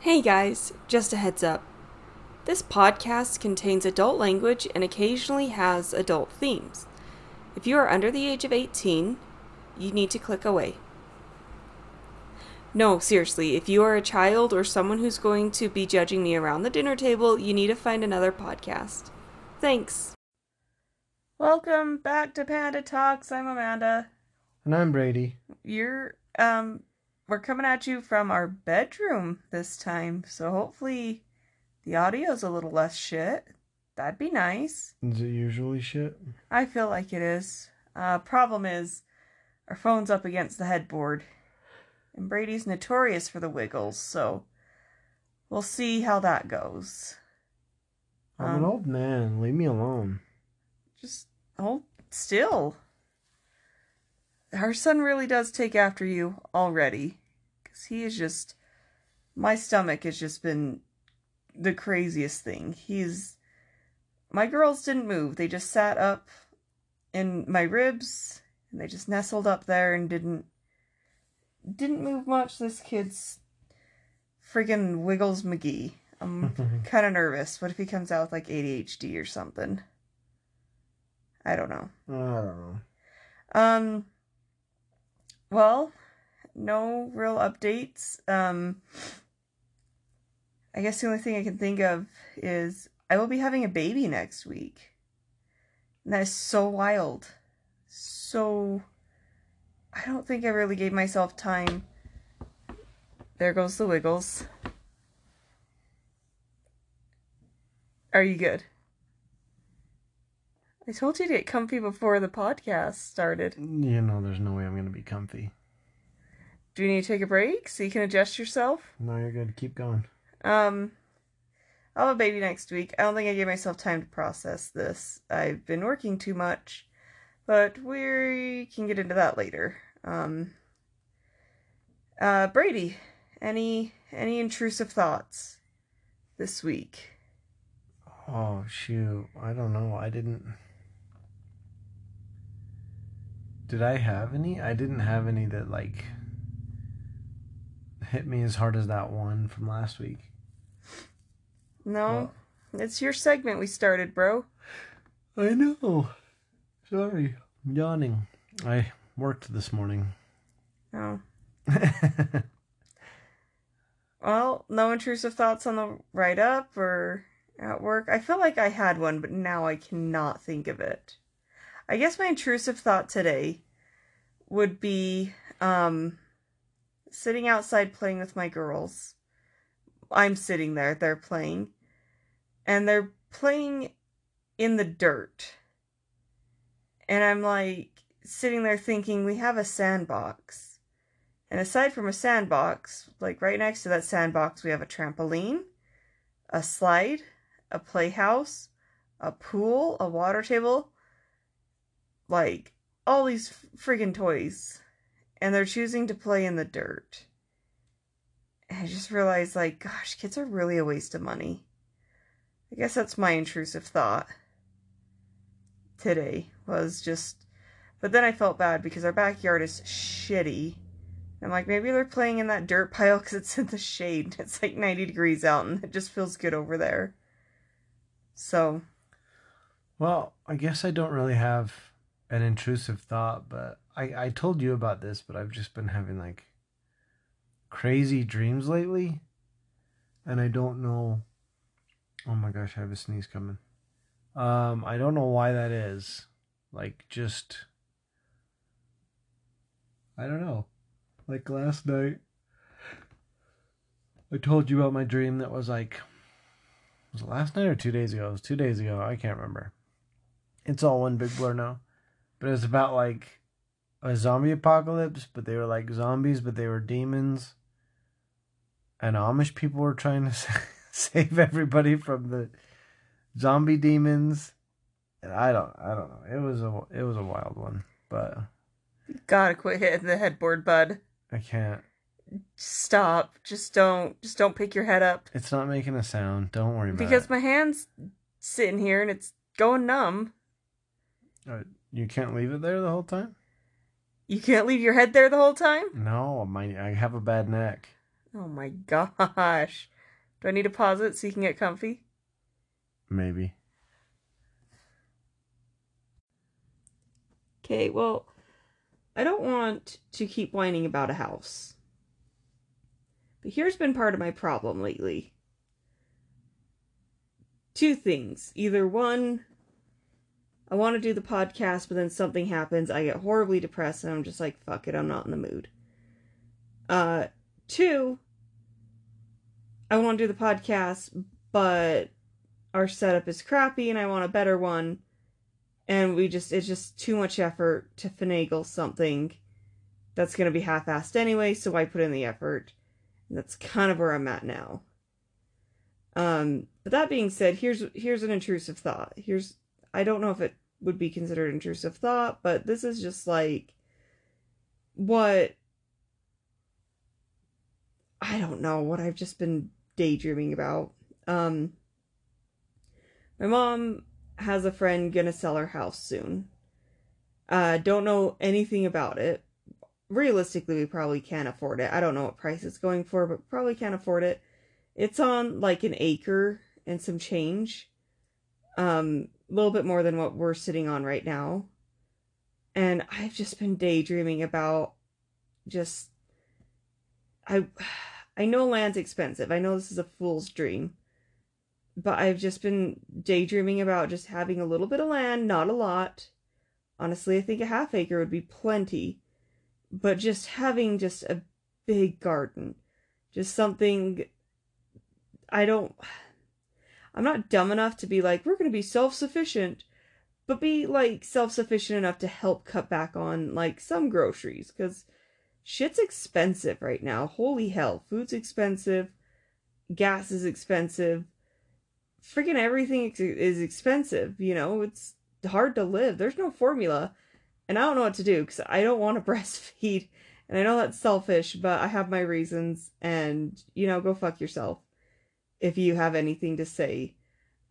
Hey guys, just a heads up. This podcast contains adult language and occasionally has adult themes. If you are under the age of 18, you need to click away. No, seriously, if you are a child or someone who's going to be judging me around the dinner table, you need to find another podcast. Thanks. Welcome back to Panda Talks. I'm Amanda. And I'm Brady. You're um we're coming at you from our bedroom this time, so hopefully the audio's a little less shit. That'd be nice. Is it usually shit? I feel like it is. Uh problem is our phone's up against the headboard. And Brady's notorious for the wiggles, so we'll see how that goes. I'm Um, an old man. Leave me alone. Just hold still. Our son really does take after you already. Because he is just. My stomach has just been the craziest thing. He's. My girls didn't move. They just sat up in my ribs and they just nestled up there and didn't. Didn't move much. This kid's friggin' Wiggles McGee. I'm kind of nervous. What if he comes out with like ADHD or something? I don't know. I don't know. Um well, no real updates. Um I guess the only thing I can think of is I will be having a baby next week. And that is so wild. So I don't think I really gave myself time. There goes the wiggles. Are you good? I told you to get comfy before the podcast started. You know, there's no way I'm gonna be comfy. Do you need to take a break so you can adjust yourself? No, you're good. Keep going. Um, I'll have a baby next week. I don't think I gave myself time to process this. I've been working too much, but we can get into that later. Um, uh, Brady, any any intrusive thoughts this week? Oh shoot. I don't know. I didn't. Did I have any? I didn't have any that like hit me as hard as that one from last week. No, it's your segment we started, bro. I know. Sorry. I'm yawning. I worked this morning. No. Well, no intrusive thoughts on the write up or at work. I feel like I had one, but now I cannot think of it. I guess my intrusive thought today would be um sitting outside playing with my girls. I'm sitting there, they're playing. And they're playing in the dirt. And I'm like sitting there thinking we have a sandbox. And aside from a sandbox, like right next to that sandbox, we have a trampoline, a slide, a playhouse, a pool, a water table, like all these friggin' toys. And they're choosing to play in the dirt. And I just realized, like, gosh, kids are really a waste of money. I guess that's my intrusive thought today, was just. But then I felt bad because our backyard is shitty. I'm like, maybe they're playing in that dirt pile because it's in the shade. It's like 90 degrees out and it just feels good over there. So, Well, I guess I don't really have an intrusive thought, but I, I told you about this, but I've just been having like crazy dreams lately. And I don't know. Oh my gosh, I have a sneeze coming. Um, I don't know why that is. Like, just. I don't know. Like last night, I told you about my dream that was like. Was it last night or two days ago? It was two days ago. I can't remember. It's all one big blur now. But it was about like a zombie apocalypse, but they were like zombies, but they were demons. And Amish people were trying to save everybody from the zombie demons. And I don't, I don't know. It was a, it was a wild one, but you gotta quit hitting the headboard, bud. I can't. Stop. Just don't. Just don't pick your head up. It's not making a sound. Don't worry about Because it. Because my hand's sitting here and it's going numb. Uh, you can't leave it there the whole time. You can't leave your head there the whole time? No, my I have a bad neck. Oh my gosh. Do I need to pause it so you can get comfy? Maybe. Okay, well, I don't want to keep whining about a house. But here's been part of my problem lately. Two things. Either one, I want to do the podcast, but then something happens, I get horribly depressed, and I'm just like, fuck it, I'm not in the mood. Uh, two, I want to do the podcast, but our setup is crappy and I want a better one. And we just, it's just too much effort to finagle something that's going to be half assed anyway, so I put in the effort. And that's kind of where I'm at now. Um, but that being said, here's here's an intrusive thought. Here's I don't know if it would be considered intrusive thought, but this is just like what I don't know what I've just been daydreaming about. Um, my mom has a friend gonna sell her house soon. Uh, don't know anything about it. Realistically, we probably can't afford it. I don't know what price it's going for, but probably can't afford it. It's on like an acre and some change. Um, a little bit more than what we're sitting on right now. And I've just been daydreaming about just I I know land's expensive. I know this is a fool's dream. But I've just been daydreaming about just having a little bit of land, not a lot. Honestly, I think a half acre would be plenty. But just having just a big garden. Just something I don't I'm not dumb enough to be like, we're going to be self sufficient, but be like self sufficient enough to help cut back on like some groceries because shit's expensive right now. Holy hell. Food's expensive, gas is expensive, freaking everything is expensive. You know, it's hard to live. There's no formula. And I don't know what to do because I don't want to breastfeed. And I know that's selfish, but I have my reasons. And, you know, go fuck yourself if you have anything to say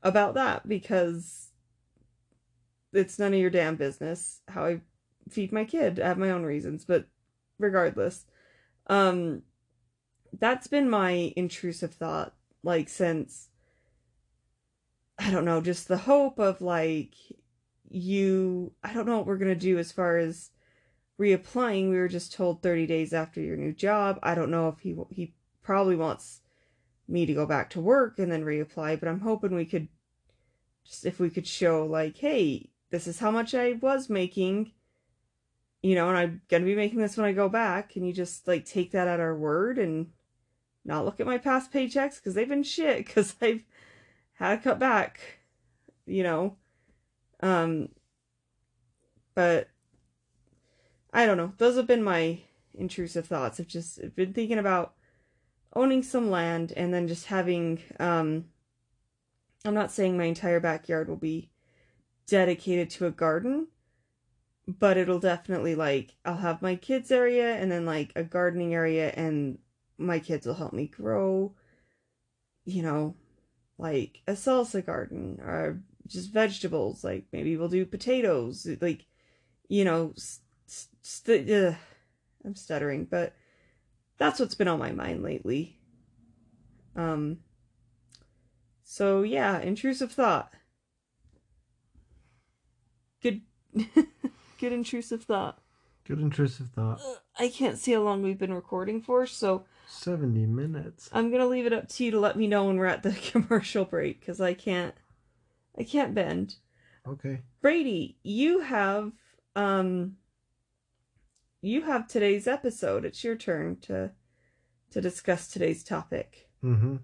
about that because it's none of your damn business how I feed my kid. I have my own reasons, but regardless, um that's been my intrusive thought like since I don't know, just the hope of like you I don't know what we're going to do as far as reapplying. We were just told 30 days after your new job. I don't know if he he probably wants me to go back to work and then reapply, but I'm hoping we could just if we could show like, hey, this is how much I was making, you know, and I'm gonna be making this when I go back. Can you just like take that at our word and not look at my past paychecks because they've been shit because I've had to cut back, you know. Um, but I don't know. Those have been my intrusive thoughts. I've just been thinking about owning some land and then just having um I'm not saying my entire backyard will be dedicated to a garden, but it'll definitely like I'll have my kids area and then like a gardening area and my kids will help me grow you know like a salsa garden or just vegetables like maybe we'll do potatoes like you know st- st- I'm stuttering but that's what's been on my mind lately. Um so yeah, intrusive thought. Good good intrusive thought. Good intrusive thought. I can't see how long we've been recording for, so 70 minutes. I'm to leave it up to you to let me know when we're at the commercial break cuz I can't I can't bend. Okay. Brady, you have um you have today's episode. It's your turn to to discuss today's topic. Mm-hmm.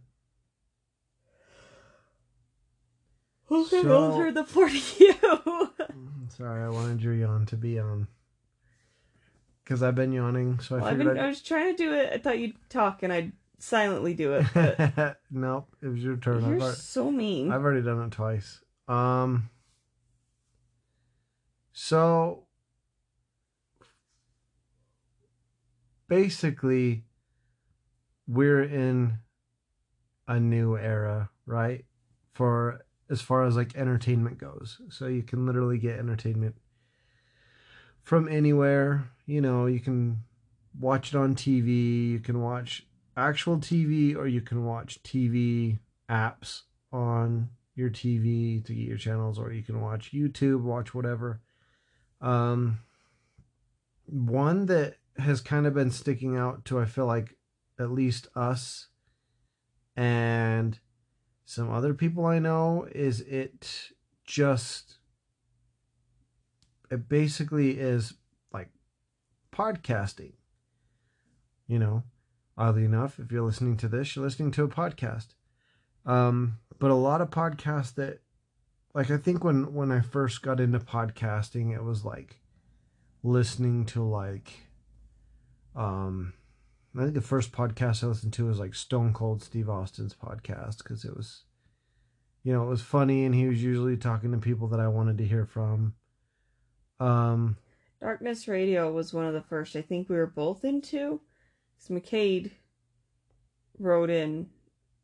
Okay, So- those are the floor to you. Mm, Sorry, I wanted your yawn to be on. Because I've been yawning, so I Well, I've been, I was trying to do it. I thought you'd talk and I'd silently do it, but nope, it was your turn. You're already, so mean. I've already done it twice. Um. So... Basically, we're in a new era, right? For as far as like entertainment goes. So you can literally get entertainment from anywhere. You know, you can watch it on TV, you can watch actual TV or you can watch TV apps on your TV to get your channels, or you can watch YouTube, watch whatever. Um, one that has kind of been sticking out to, I feel like, at least us and some other people I know, is it just. It basically is like podcasting. You know, oddly enough, if you're listening to this, you're listening to a podcast. Um, but a lot of podcasts that like I think when when I first got into podcasting, it was like listening to like um I think the first podcast I listened to was like Stone Cold Steve Austin's podcast because it was you know, it was funny and he was usually talking to people that I wanted to hear from. Um Darkness Radio was one of the first I think we were both into. Because McCade wrote in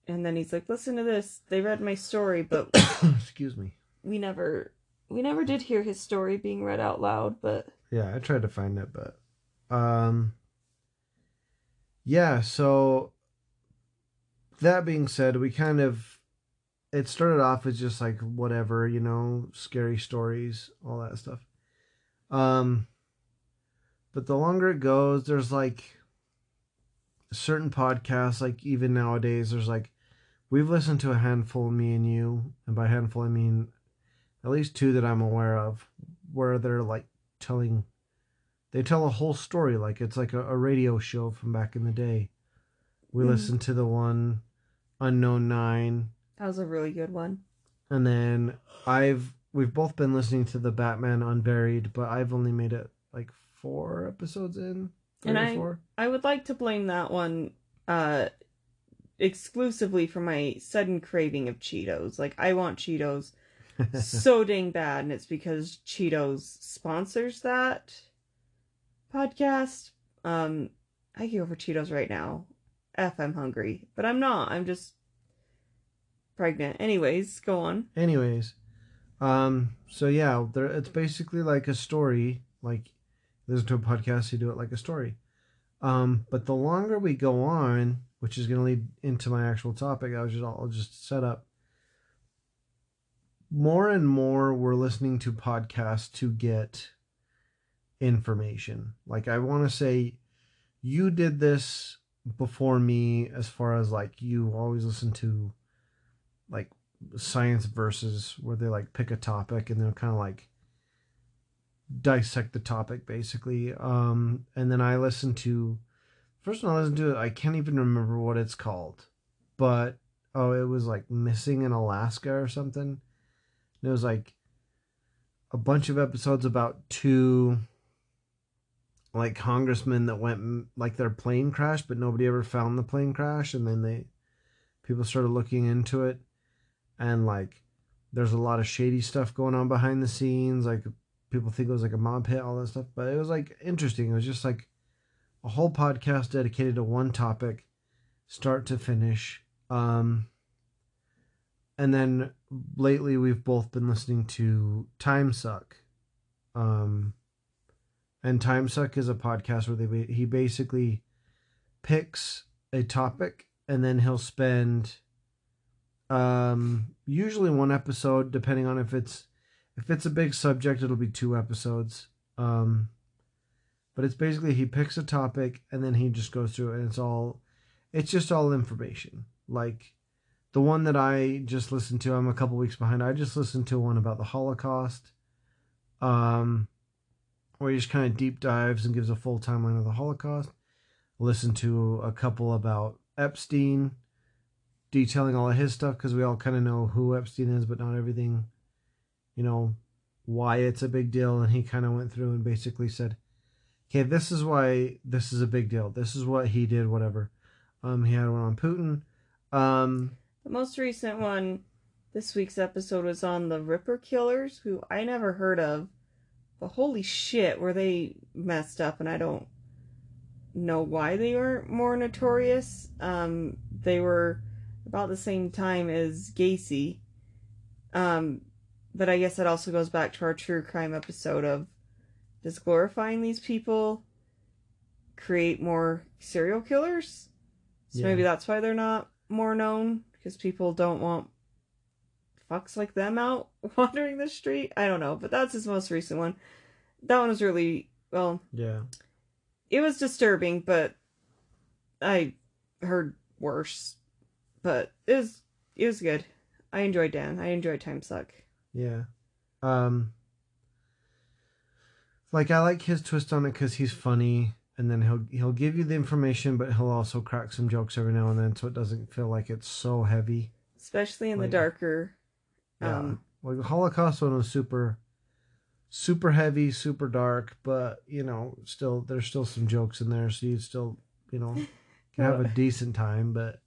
and then he's like, "Listen to this. They read my story, but excuse me. We never, we never did hear his story being read out loud. But yeah, I tried to find it, but um, yeah. So that being said, we kind of it started off as just like whatever, you know, scary stories, all that stuff. Um, but the longer it goes, there's like certain podcasts, like even nowadays, there's like we've listened to a handful, me and you, and by handful I mean at least two that I'm aware of, where they're like telling, they tell a whole story, like it's like a, a radio show from back in the day. We mm-hmm. listened to the one, Unknown Nine. That was a really good one. And then I've we've both been listening to the Batman Unburied, but I've only made it like four episodes in. And I, four. I would like to blame that one uh exclusively for my sudden craving of Cheetos. Like I want Cheetos so dang bad, and it's because Cheetos sponsors that podcast. Um, I could go for Cheetos right now. F, I'm hungry, but I'm not. I'm just pregnant. Anyways, go on. Anyways, um, so yeah, there it's basically like a story. Like listen to a podcast, you do it like a story. Um, but the longer we go on, which is going to lead into my actual topic. I was just I'll just set up. More and more, we're listening to podcasts to get information. Like I want to say, you did this before me, as far as like you always listen to, like science versus where they like pick a topic and they're kind of like dissect the topic basically. Um, and then I listen to First one I listened to it, I can't even remember what it's called, but oh, it was like missing in Alaska or something. And it was like a bunch of episodes about two like congressmen that went like their plane crashed, but nobody ever found the plane crash, and then they people started looking into it, and like there's a lot of shady stuff going on behind the scenes, like people think it was like a mob hit, all that stuff, but it was like interesting. It was just like a whole podcast dedicated to one topic, start to finish. Um, and then lately we've both been listening to Time Suck. Um, and Time Suck is a podcast where they he basically picks a topic and then he'll spend um usually one episode depending on if it's if it's a big subject it'll be two episodes. Um but it's basically he picks a topic and then he just goes through it and it's all it's just all information. Like the one that i just listened to i'm a couple weeks behind i just listened to one about the holocaust. Um where he just kind of deep dives and gives a full timeline of the holocaust listen to a couple about epstein detailing all of his stuff because we all kind of know who epstein is but not everything you know why it's a big deal and he kind of went through and basically said okay, this is why this is a big deal. This is what he did, whatever. Um, he had one on Putin. Um, the most recent one, this week's episode was on the Ripper Killers, who I never heard of. But holy shit, were they messed up, and I don't know why they weren't more notorious. Um, they were about the same time as Gacy. Um, but I guess that also goes back to our true crime episode of does glorifying these people create more serial killers? So Yeah. maybe that's why they're not more known because people don't want fucks like them out wandering the street. I don't know, but that's his most recent one. That one was really well. Yeah. It was disturbing, but I heard worse. But it was it was good. I enjoyed Dan. I enjoyed Time Suck. Yeah. Um like I like his twist on it cuz he's funny and then he'll he'll give you the information but he'll also crack some jokes every now and then so it doesn't feel like it's so heavy. especially in Like- the darker. Yeah. Um, like the Holocaust one was super super heavy, super dark, but you know, still there's still some jokes in there so you still, you know, can have a decent time, but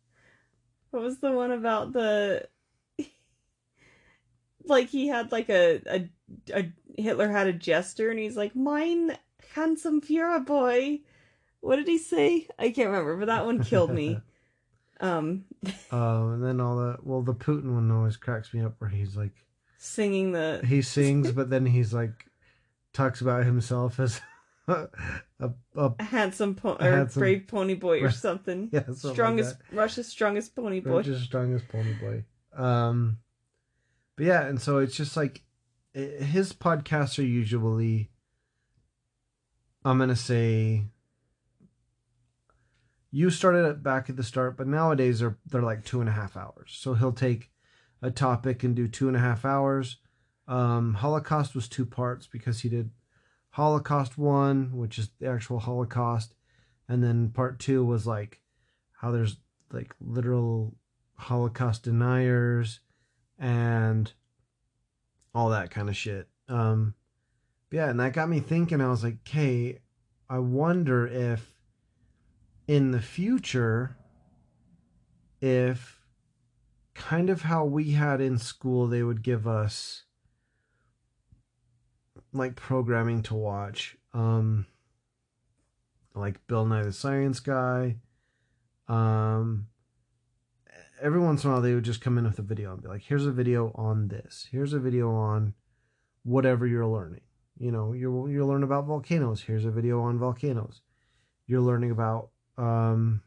what was the one about the? like he had like a, a a Hitler had a jester and he's like mine handsome Führer boy. What did he say? I can't remember, but that one killed me. um, um and then all the well the Putin one always cracks me up where he's like singing the he sings, but then he's like talks about himself as a, a, handsome po- A or handsome- brave pony boy or something. yeah, something strongest that. Russia's strongest pony boy. just strongest pony boy. Um, but yeah, and so it's just like his podcasts are usually, I'm gonna say, you started it back at the start, but nowadays they're they're like two and a half hours. So he'll take a topic and do two and a half hours. Um, Holocaust was two parts because he did Holocaust one, which is the actual Holocaust, and then part two was like how there's like literal Holocaust deniers and all that kind of shit. Um, yeah, and that got me thinking. I was like, okay, I wonder if in the future, if kind of how we had in school, they would give us like programming to watch. Um, like Bill Nye the Science Guy. Um, every once in a while, they would just come in with a video and be like, "Here's a video on this. Here's a video on whatever you're learning. You know, you you learn about volcanoes. Here's a video on volcanoes. You're learning about, um,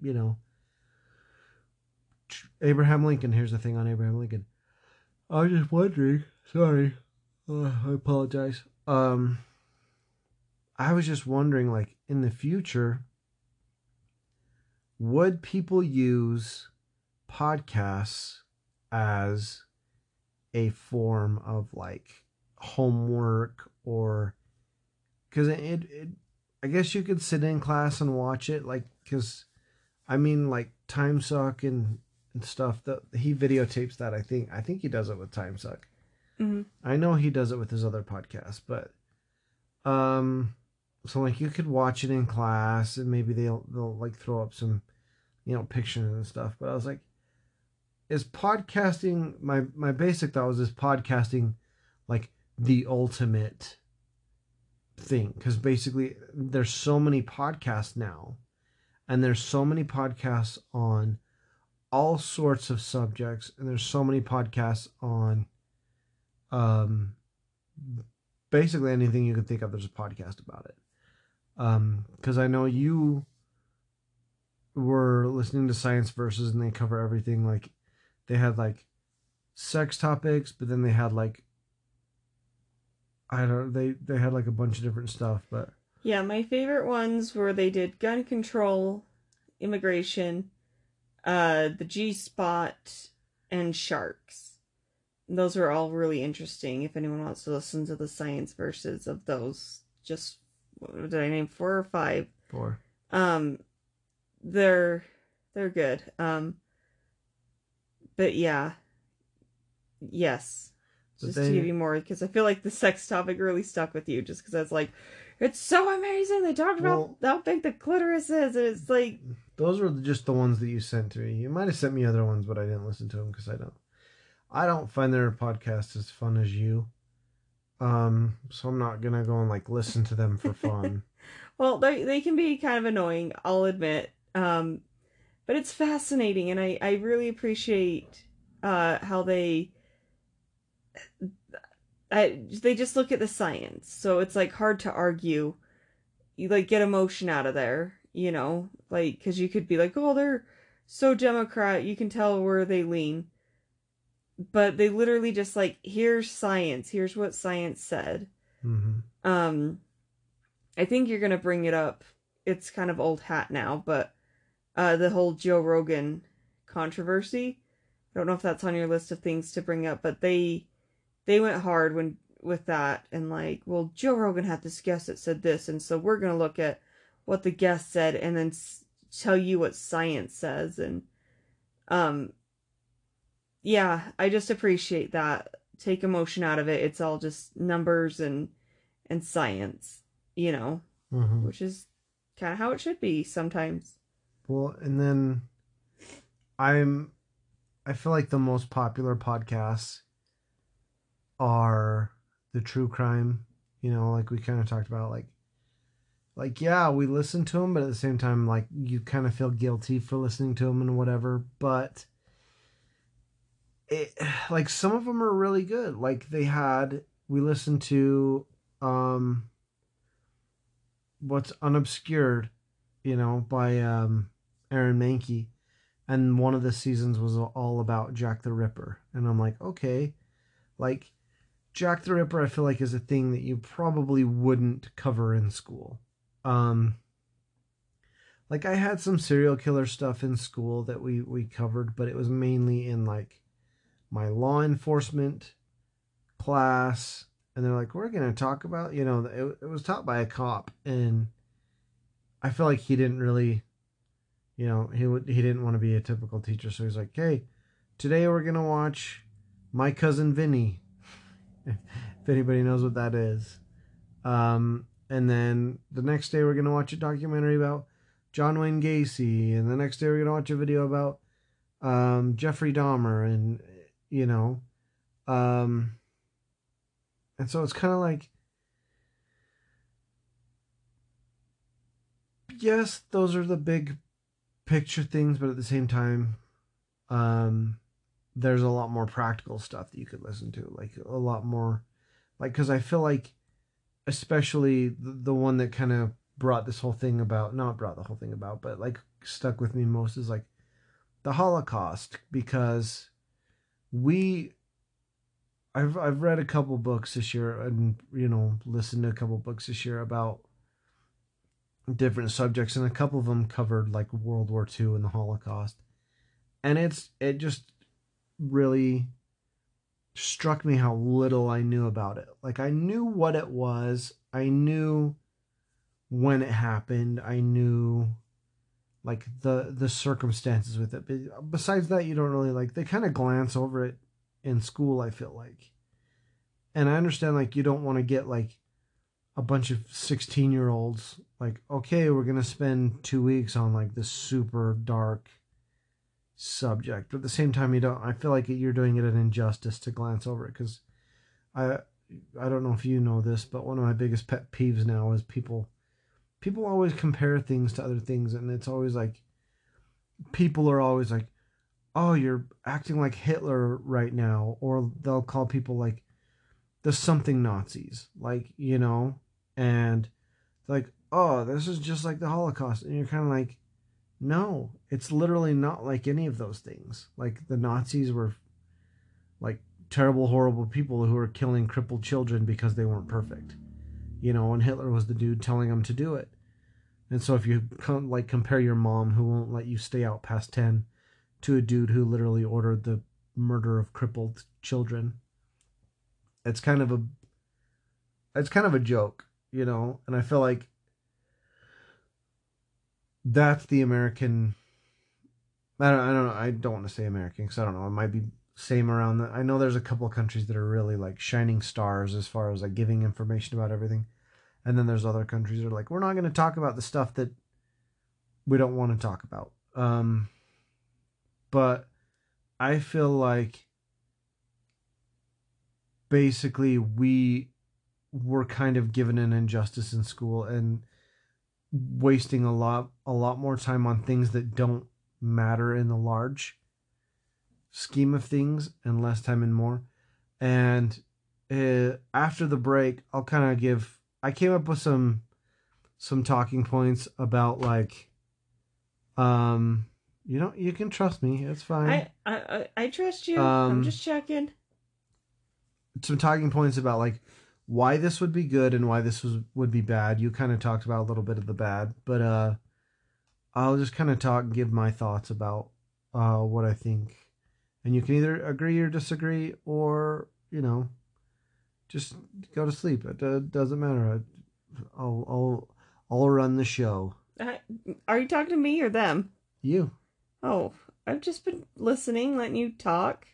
you know, Abraham Lincoln. Here's the thing on Abraham Lincoln. I was just wondering. Sorry, uh, I apologize. Um, I was just wondering, like in the future, would people use podcasts as a form of like homework or because it, it, it i guess you could sit in class and watch it like because i mean like time suck and, and stuff that he videotapes that i think i think he does it with time suck hmm I know he does it with his other podcast, but um so like you could watch it in class and maybe they'll they'll like throw up some you know pictures and stuff. But I was like is podcasting my my basic thought was is podcasting like the ultimate thing cuz basically there's so many podcasts now and there's so many podcasts on all sorts of subjects and there's so many podcasts on um basically anything you can think of there's a podcast about it. Um because i know you were listening to science versus and they cover everything like they had like sex topics but then they had like i don't they they had like a bunch of different stuff but Yeah, my favorite ones were they did gun control, immigration, uh, the G spot, and sharks. Those were all really interesting. If anyone wants to listen to the science verses of those, just what did I name four or five? Four. Um, they're they're good. Um, but yeah, yes, Just they- to give you more because I feel like the sex topic really stuck with you, just because I was like, it's so amazing. They talked about how big the clitoris is, and it's like, those were just the ones that you sent to me you might have sent me other ones but i didn't listen to them because i don't i don't find their podcast as fun as you um so i'm not gonna go and like listen to them for fun well, they they can be kind of annoying. I'll admit. Um, but it's fascinating, and I I really appreciate uh how they. I, they just look at the science, so it's like hard to argue. You like get emotion out of there. you know, like cuz you could be like, "Oh, they're so democrat, you can tell where they lean." But they literally just like, "Here's science. Here's what science said." Mm-hmm. Um I think you're going to bring it up. It's kind of old hat now, but uh the whole Joe Rogan controversy. I don't know if that's on your list of things to bring up, but they they went hard when with that and like, well, Joe Rogan had this guest that said this, and so we're gonna look at what the guest said and then s- tell you what science says, and um, yeah, I just appreciate that. Take emotion out of it. It's all just numbers and and science, you know, Mm-hmm. which is kind of how it should be sometimes. Well, and then I'm I feel like the most popular podcasts are the true crime, you know, like we kind of talked about like like yeah, we listen to them, but at the same time like you kind of feel guilty for listening to them and whatever, but it like some of them are really good. Like they had we listened to um what's unobscured you know, by um, Aaron Mahnke, and one of the seasons was all about Jack the Ripper, and I'm like, okay, like Jack the Ripper, I feel like is a thing that you probably wouldn't cover in school. Um, like I had some serial killer stuff in school that we we covered, but it was mainly in like my law enforcement class, and they're like, we're gonna talk about, you know, it, it was taught by a cop and I feel like he didn't really, you know, he would he didn't want to be a typical teacher, so he's like, "Hey, today we're gonna watch My Cousin Vinny." if anybody knows what that is, um, and then the next day we're gonna watch a documentary about John Wayne Gacy, and the next day we're gonna watch a video about um, Jeffrey Dahmer, and you know, um, and so it's kind of like yes, those are the big picture things, but at the same time, um, there's a lot more practical stuff that you could listen to, like a lot more, like because I feel like, especially the, the one that kind of brought this whole thing about, not brought the whole thing about, but like stuck with me most is like the Holocaust because we. I've I've read a couple books this year and you know listened to a couple books this year about different subjects, and a couple of them covered like World War II and the Holocaust, and it's it just really struck me how little I knew about it. Like I knew what it was, I knew when it happened, I knew like the the circumstances with it. But besides that, you don't really like they kind of glance over it in school. I feel like, and I understand like you don't want to get like a bunch of 16 year olds like okay we're gonna spend two weeks on like this super dark subject. But at the same time you don't i feel like you're doing it an injustice to glance over it because i i don't know if you know this but one of my biggest pet peeves now is people people always compare things to other things and it's always like people are always like oh you're acting like hitler right now or they'll call people like the something nazis like you know and like oh this is just like the holocaust and you're kind of like no it's literally not like any of those things. Like the nazis were like terrible horrible people who were killing crippled children because they weren't perfect. You know and hitler was the dude telling them to do it. And so if you com- like compare your mom who won't let you stay out past 10 to a dude who literally ordered the murder of crippled children it's kind of a it's kind of a joke you know? And i feel like that's the american i don't i don't i don't want to say american because i don't know it might be same around the, i know there's a couple countries that are really like shining stars as far as like giving information about everything and then there's other countries that are like we're not going to talk about the stuff that we don't want to talk about. Um but i feel like basically we were kind of given an injustice in school and wasting a lot a lot more time on things that don't matter in the large scheme of things and less time and more and uh, after the break i'll kind of give i came up with some some talking points about like um you know you can trust me it's fine I, I I trust you. Um, I'm just checking. some talking points about like why this would be good and why this was would be bad. You kind of talked about a little bit of the bad but uh i'll just kind of talk and give my thoughts about uh what i think. And you can either agree or disagree or you know just go to sleep. It uh, doesn't matter. I'll i'll i'll run the show. Are you talking to me or them? you. Oh, I've just been listening, letting you talk.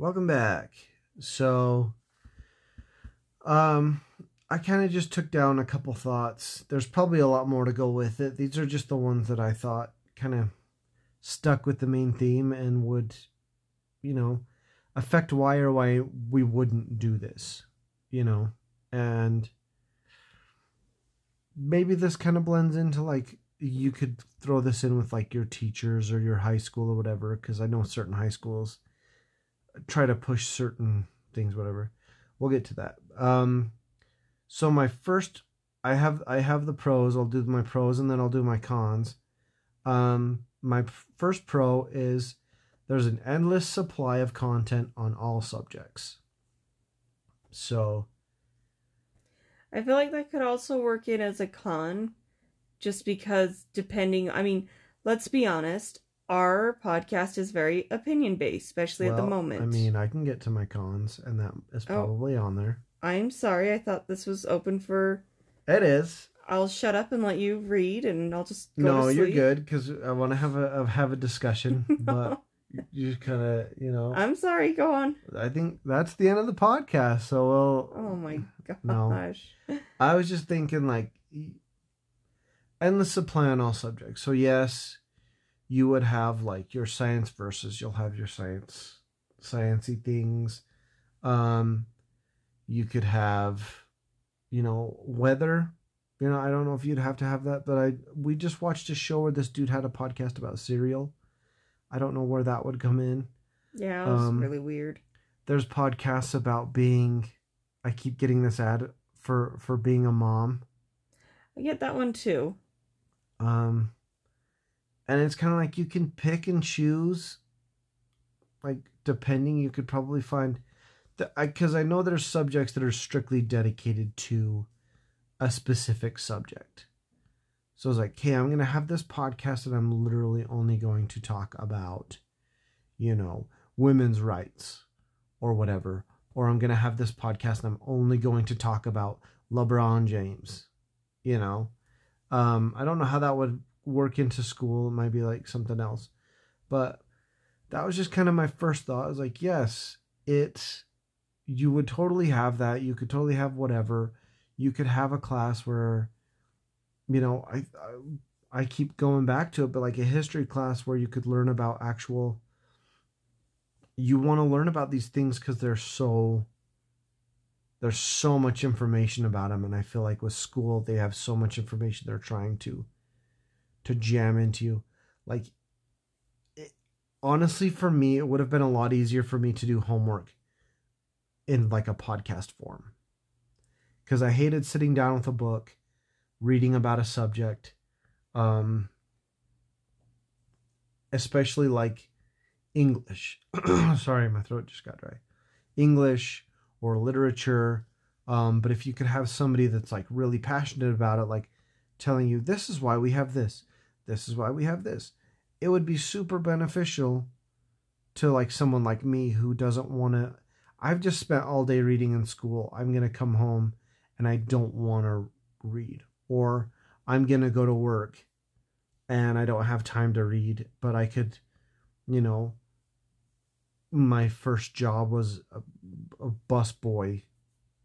Welcome back. So, um, I kind of just took down a couple thoughts. There's probably a lot more to go with it. These are just the ones that I thought kind of stuck with the main theme and would, you know, affect why or why we wouldn't do this, you know, and maybe this kind of blends into like you could throw this in with like your teachers or your high school or whatever because i know certain high schools try to push certain things whatever. We'll get to that. Um so my first i have i have the pros. I'll do my pros and then i'll do my cons. Um my first pro is there's an endless supply of content on all subjects. So I feel like that could also work in as a con, just because depending, I mean, let's be honest, our podcast is very opinion based, especially at the moment. i mean i can get to my cons and that is Oh. probably on there I'm sorry, I thought this was open for. it is I'll shut up and let you read, and I'll just go no you're good because i want to have a have a discussion but you just kind of you know I'm sorry, go on. I think that's the end of the podcast. So we'll. Oh my gosh. No. I was just thinking like endless supply on all subjects. So yes, you would have like your science versus you'll have your science sciency things. Um you could have you know weather. You know, I don't know if you'd have to have that, but I we just watched a show where this dude had a podcast about cereal. I don't know where that would come in. Yeah, it was Um, really weird. there's podcasts about being I keep getting this ad for for being a mom. I get that one too. Um and it's kind of like you can pick and choose like depending you could probably find the cuz I know there's subjects that are strictly dedicated to a specific subject. So it's like, "Okay, I'm going to have this podcast and I'm literally only going to talk about you know, women's rights or whatever. Or I'm going to have this podcast and I'm only going to talk about LeBron James, you know. Um, I don't know how that would work into school. It might be like something else. But that was just kind of my first thought. I was like, yes, it, you would totally have that. You could totally have whatever. You could have a class where, you know, I, I, I keep going back to it, but like a history class where you could learn about actual you want to learn about these things because they're so there's so much information about them and i feel like with school they have so much information they're trying to to jam into you like it, honestly for me it would have been a lot easier for me to do homework in like a podcast form because i hated sitting down with a book reading about a subject um especially like English. Sorry, my throat just got dry. English or literature. Um, but if you could have somebody that's like really passionate about it, like telling you, this is why we have this, this is why we have this, it would be super beneficial to like someone like me who doesn't want to. I've just spent all day reading in school. I'm going to come home and I don't want to read. Or I'm going to go to work and I don't have time to read, but I could, you know, my first job was a, a bus boy.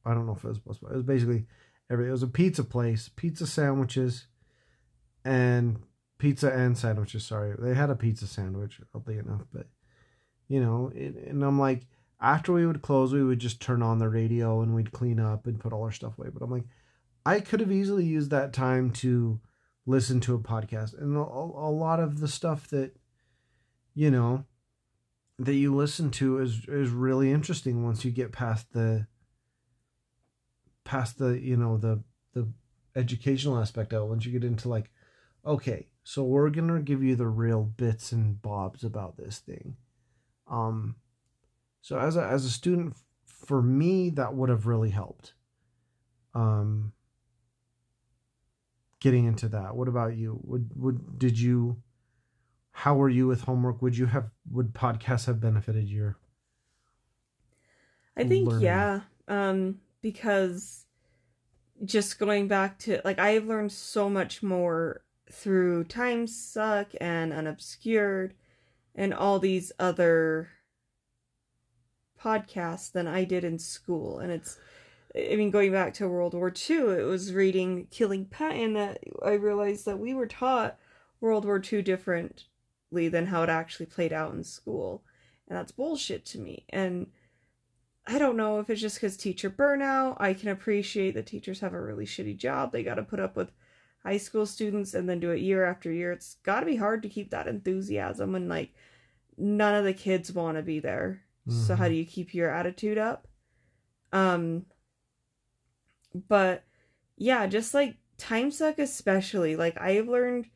I don't know if it was bus boy. It was basically every. It was a pizza place, pizza sandwiches, and pizza and sandwiches. Sorry, they had a pizza sandwich. Oddly enough, but you know, it, and I'm like, after we would close, we would just turn on the radio and we'd clean up and put all our stuff away. But I'm like, I could have easily used that time to listen to a podcast, and a, a lot of the stuff that, you know that you listen to is is really interesting once you get past the past the you know the the educational aspect of it once you get into like okay so we're gonna give you the real bits and bobs about this thing. Um so as a as a student for me that would have really helped. Um getting into that. What about you? Would would did you how were you with homework? Would you have would podcasts have benefited your I think learning. yeah, um, because just going back to like I've learned so much more through Time Suck and Unobscured and all these other podcasts than I did in school, and it's. I mean, going back to World War II, it was reading Killing Patton that I realized that we were taught World War II differently than how it actually played out in school. And that's bullshit to me. And I don't know if it's just because teacher burnout. I can appreciate that teachers have a really shitty job. They got to put up with high school students and then do it year after year. It's got to be hard to keep that enthusiasm and like, none of the kids want to be there. So, how Mhm. do you keep your attitude up? Um, but yeah, just like time suck, especially, like, I've learned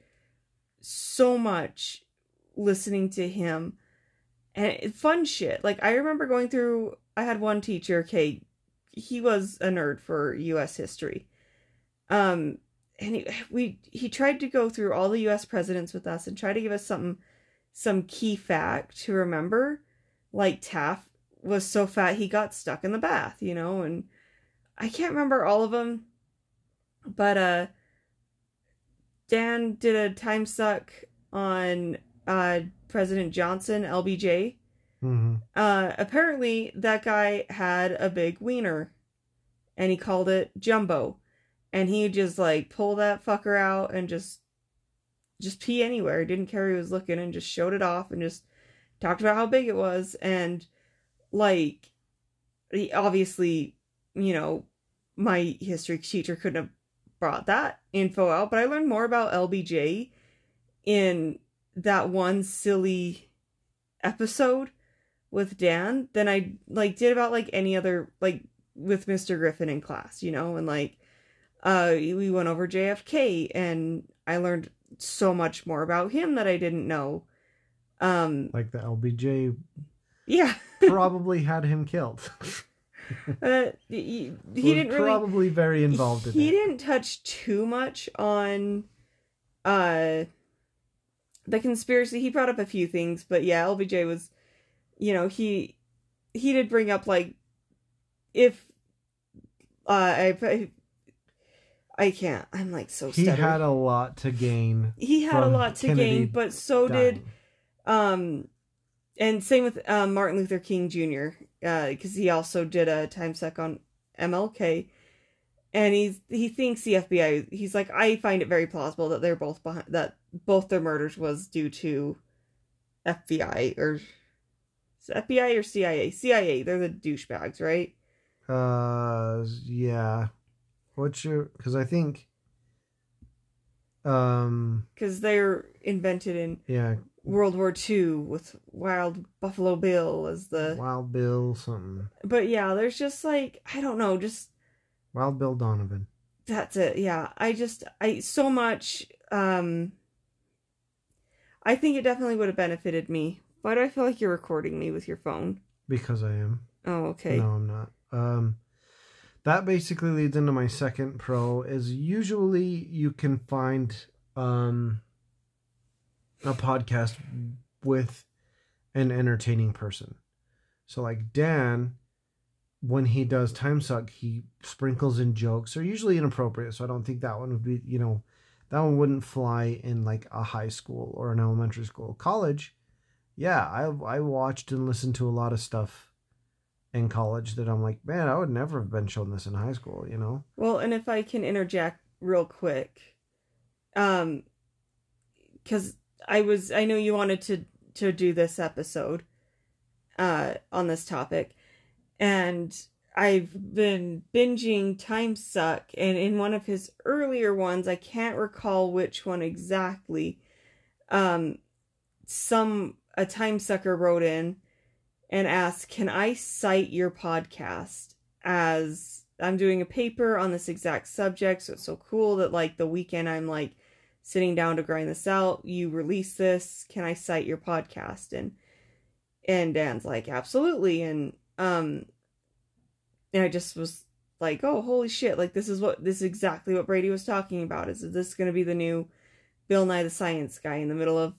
so much listening to him and fun shit. Like I remember going through. I had one teacher. Okay, he was a nerd for U.S. history. Um, and he, we he tried to go through all the U.S. presidents with us and try to give us something, some key fact to remember. Like Taft was so fat he got stuck in the bath, you know, and I can't remember all of them, but uh, Dan did a time suck on uh President Johnson, LBJ. hmm Uh, apparently, that guy had a big wiener, and he called it jumbo, and he just like pull that fucker out and just, just pee anywhere. Didn't care who was looking, and just showed it off, and just talked about how big it was, and like, he obviously, you know, my history teacher couldn't have brought that info out, but I learned more about LBJ in that one silly episode with Dan than I like did about like any other like with Mr. Griffin in class, you know, and like uh we went over JFK and I learned so much more about him that I didn't know. Um like the LBJ yeah. probably had him killed. Uh he, he didn't really probably very involved in he it. didn't touch too much on uh the conspiracy he brought up a few things but yeah lbj was you know he he did bring up like if uh i i, can't i'm like so He had a lot to gain. he had a lot to Kennedy gain but so did um and same with um, martin luther king jr because he also did a time suck on mlk and he's he thinks the fbi he's like i find it very plausible that they're both behind that both their murders was due to fbi or fbi or cia cia they're the douchebags right Uh, yeah. What's your? Because I think. Um. because they're invented in Yeah. world war ii with wild buffalo bill as the Wild Bill something. but yeah there's just like i don't know just Wild Bill Donovan. that's it yeah i just i so much um i think it definitely would have benefited me why do i feel like you're recording me with your phone Because I am. oh okay No, I'm not. Um. That basically leads into my second pro. Is usually you can find um a podcast with an entertaining person. So like Dan, when he does time suck, he sprinkles in jokes. They're usually inappropriate, so I don't think that one would be you know that one wouldn't fly in like a high school or an elementary school. College, yeah, I I watched and listened to a lot of stuff in college that I'm like, man, I would never have been shown this in high school, you know? well and if i can interject real quick um because i was i know you wanted to to do this episode uh on this topic and i've been binging time suck and in one of his earlier ones i can't recall which one exactly um some a time sucker wrote in and asked can i cite your podcast as I'm doing a paper on this exact subject, so it's so cool that like the weekend I'm like sitting down to grind this out. You release this. Can I cite your podcast? And and Dan's like, absolutely. And um and I just was like, oh holy shit, like this is what this is exactly what Brady was talking about. Is this gonna be the new Bill Nye the Science Guy in the middle of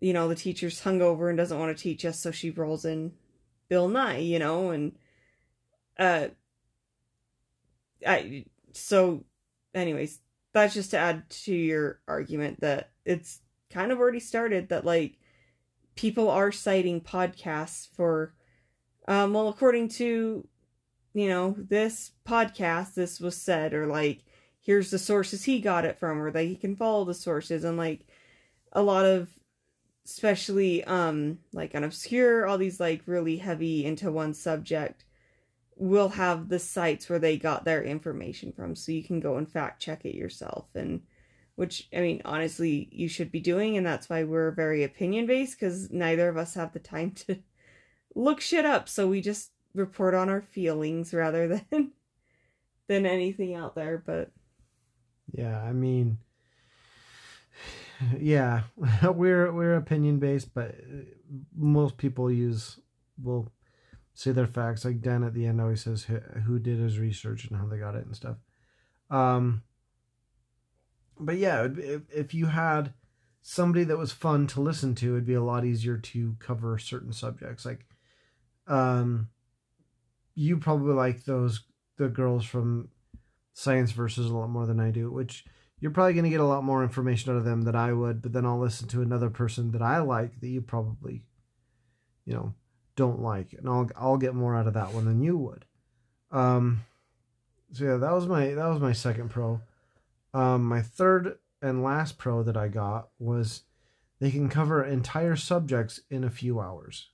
you know, the teacher's hungover and doesn't want to teach us, so she rolls in Bill Nye, you know, and uh I so anyways, that's just to add to your argument that it's kind of already started that like people are citing podcasts for um well according to you know this podcast this was said or like here's the sources he got it from or that he can follow the sources and like a lot of especially um like Unobscured all these like really heavy into one subject will have the sites where they got their information from. So you can go and fact check it yourself. And which i mean honestly you should be doing. And that's why we're very opinion based because neither of us have the time to look shit up. So we just report on our feelings rather than than anything out there. But yeah i mean yeah we're we're opinion based but most people use will say their facts. Like Dan at the end always says who did his research and how they got it and stuff. Um, but yeah, if, if you had somebody that was fun to listen to, it'd be a lot easier to cover certain subjects. Like, um, you probably like those the girls from Science Versus a lot more than I do, which you're probably going to get a lot more information out of them than I would. But then I'll listen to another person that I like that you probably, you know, don't like, and I'll I'll get more out of that one than you would. Um, so yeah, that was my that was my second pro. Um, my third and last pro that I got was they can cover entire subjects in a few hours.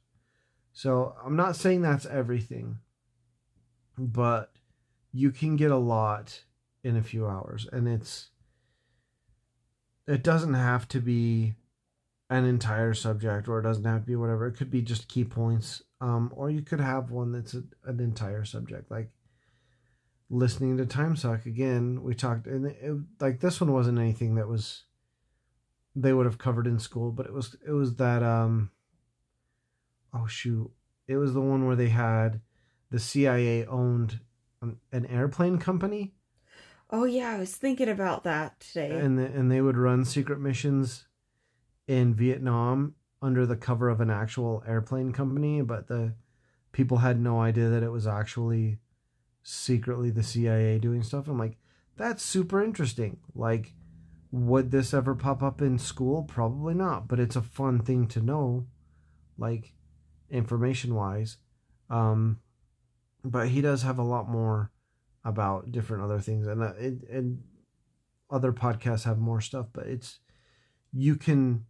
So I'm not saying that's everything, but you can get a lot in a few hours, and it's it doesn't have to be an entire subject or it doesn't have to be whatever. It could be just key points um, or you could have one that's a, an entire subject like listening to time suck. Again we talked and it, like this one wasn't anything that was they would have covered in school but it was it was that um oh shoot. It was the one where they had the cia owned an, an airplane company oh yeah i was thinking about that today and the, and they would run secret missions in Vietnam under the cover of an actual airplane company, but the people had no idea that it was actually secretly the CIA doing stuff. I'm like, that's super interesting. Like, would this ever pop up in school? Probably not, but it's a fun thing to know, like, information wise. Um, but he does have a lot more about different other things, and uh, it, and other podcasts have more stuff, but it's you can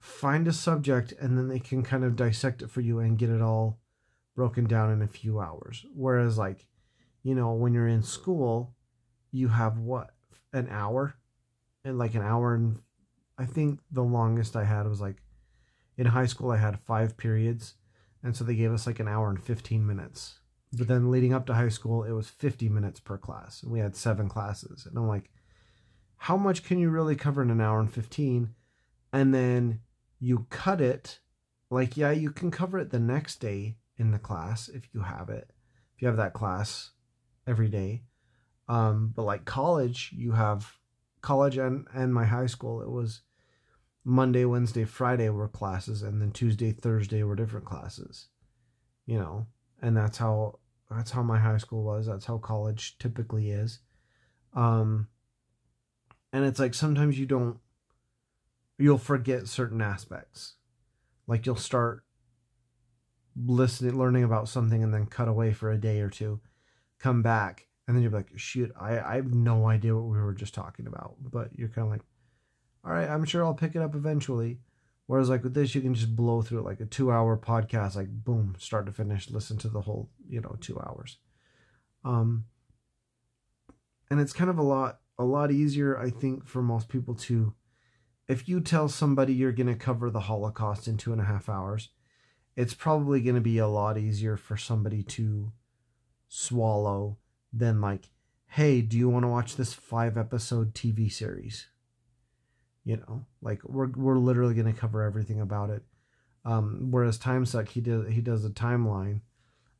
find a subject and then they can kind of dissect it for you and get it all broken down in a few hours. Whereas, like, you know, when you're in school, you have what, an hour? And like an hour and I think the longest I had was like in high school, I had five periods. And so they gave us like an hour and 15 minutes. But then leading up to high school, it was 50 minutes per class. And we had seven classes. And I'm like, how much can you really cover in an hour and 15? And then you cut it like yeah you can cover it the next day in the class if you have it if you have that class every day um but like college you have college and and my high school it was monday wednesday friday were classes and then tuesday thursday were different classes you know and that's how that's how my high school was that's how college typically is um and it's like sometimes you don't you'll forget certain aspects. Like you'll start listening, learning about something, and then cut away for a day or two, come back, and then you're like, shoot, I, I have no idea what we were just talking about. But you're kind of like, all right, I'm sure I'll pick it up eventually. Whereas like with this, you can just blow through like a two hour podcast, like boom, start to finish, listen to the whole, you know, two hours. Um, and it's kind of a lot, a lot easier, I think, for most people to if you tell somebody you're going to cover the Holocaust in two and a half hours, it's probably going to be a lot easier for somebody to swallow than like, hey, do you want to watch this five episode TV series? You know, like we're we're literally going to cover everything about it. Um, whereas Time Suck, he does he does a timeline,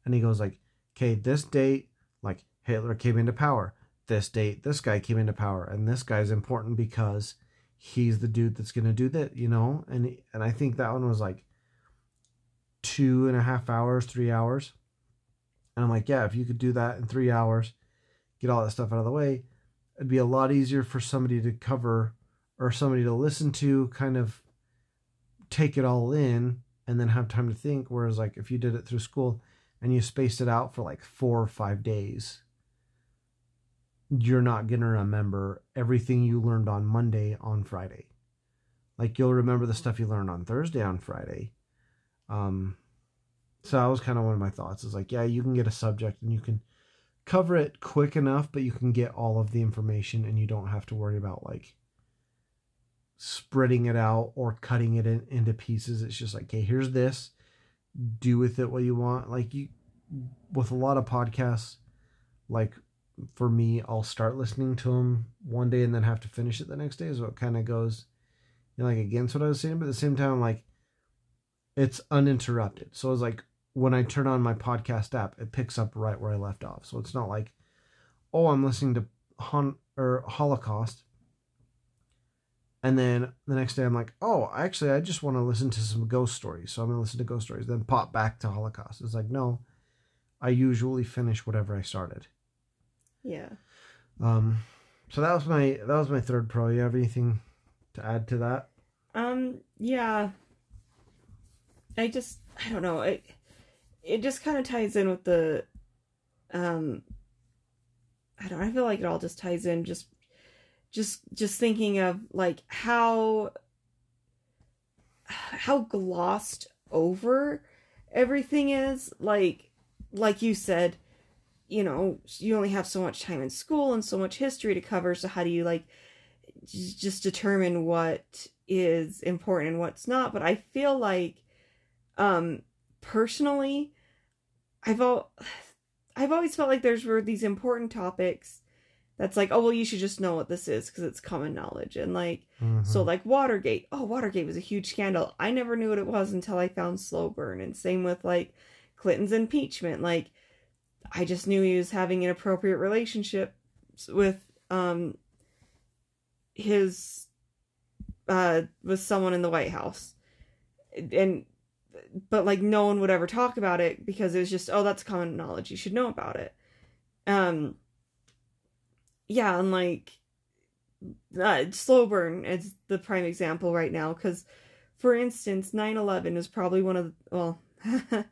and he goes like, okay, this date, like Hitler came into power. This date, this guy came into power, and this guy's important because he's the dude that's gonna do that, you know. And and I think that one was like two and a half hours, three hours. And I'm like, yeah, if you could do that in three hours, get all that stuff out of the way, it'd be a lot easier for somebody to cover or somebody to listen to, kind of take it all in and then have time to think. Whereas, like, if you did it through school and you spaced it out for like four or five days, you're not going to remember everything you learned on Monday on Friday. Like, you'll remember the stuff you learned on Thursday on Friday. Um, so that was kind of one of my thoughts is like, yeah, you can get a subject and you can cover it quick enough, but you can get all of the information and you don't have to worry about like spreading it out or cutting it in, into pieces. It's just like, okay, here's this. Do with it what you want. Like you, with a lot of podcasts, like for me, I'll start listening to them one day and then have to finish it the next day. So it kind of goes, you know, like against what I was saying, but at the same time, like it's uninterrupted. So it's like when I turn on my podcast app, it picks up right where I left off. So it's not like, oh, I'm listening to Hon- or Holocaust. And then the next day I'm like, oh, actually, I just want to listen to some ghost stories. So I'm going to listen to ghost stories, then pop back to Holocaust. It's like, no, I usually finish whatever I started. Yeah. Um, so that was my that was my third pro. You have anything to add to that? Um, yeah. I just I don't know. It it just kind of ties in with the um I don't I feel like it all just ties in just just just thinking of like how how glossed over everything is. Like like you said you know you only have so much time in school and so much history to cover. So how do you like just determine what is important and what's not? But i feel like um personally i've all i've always felt like there's were these important topics that's like oh well you should just know what this is because it's common knowledge. And like mm-hmm. so like watergate oh watergate was a huge scandal. I never knew what it was until i found slow burn. And same with like clinton's impeachment. Like i just knew he was having an inappropriate relationship with um his uh with someone in the white house. And but like no one would ever talk about it because it was just oh that's common knowledge. You should know about it. Um yeah and like uh, slow burn is the prime example right now because for instance 9-11 is probably one of the well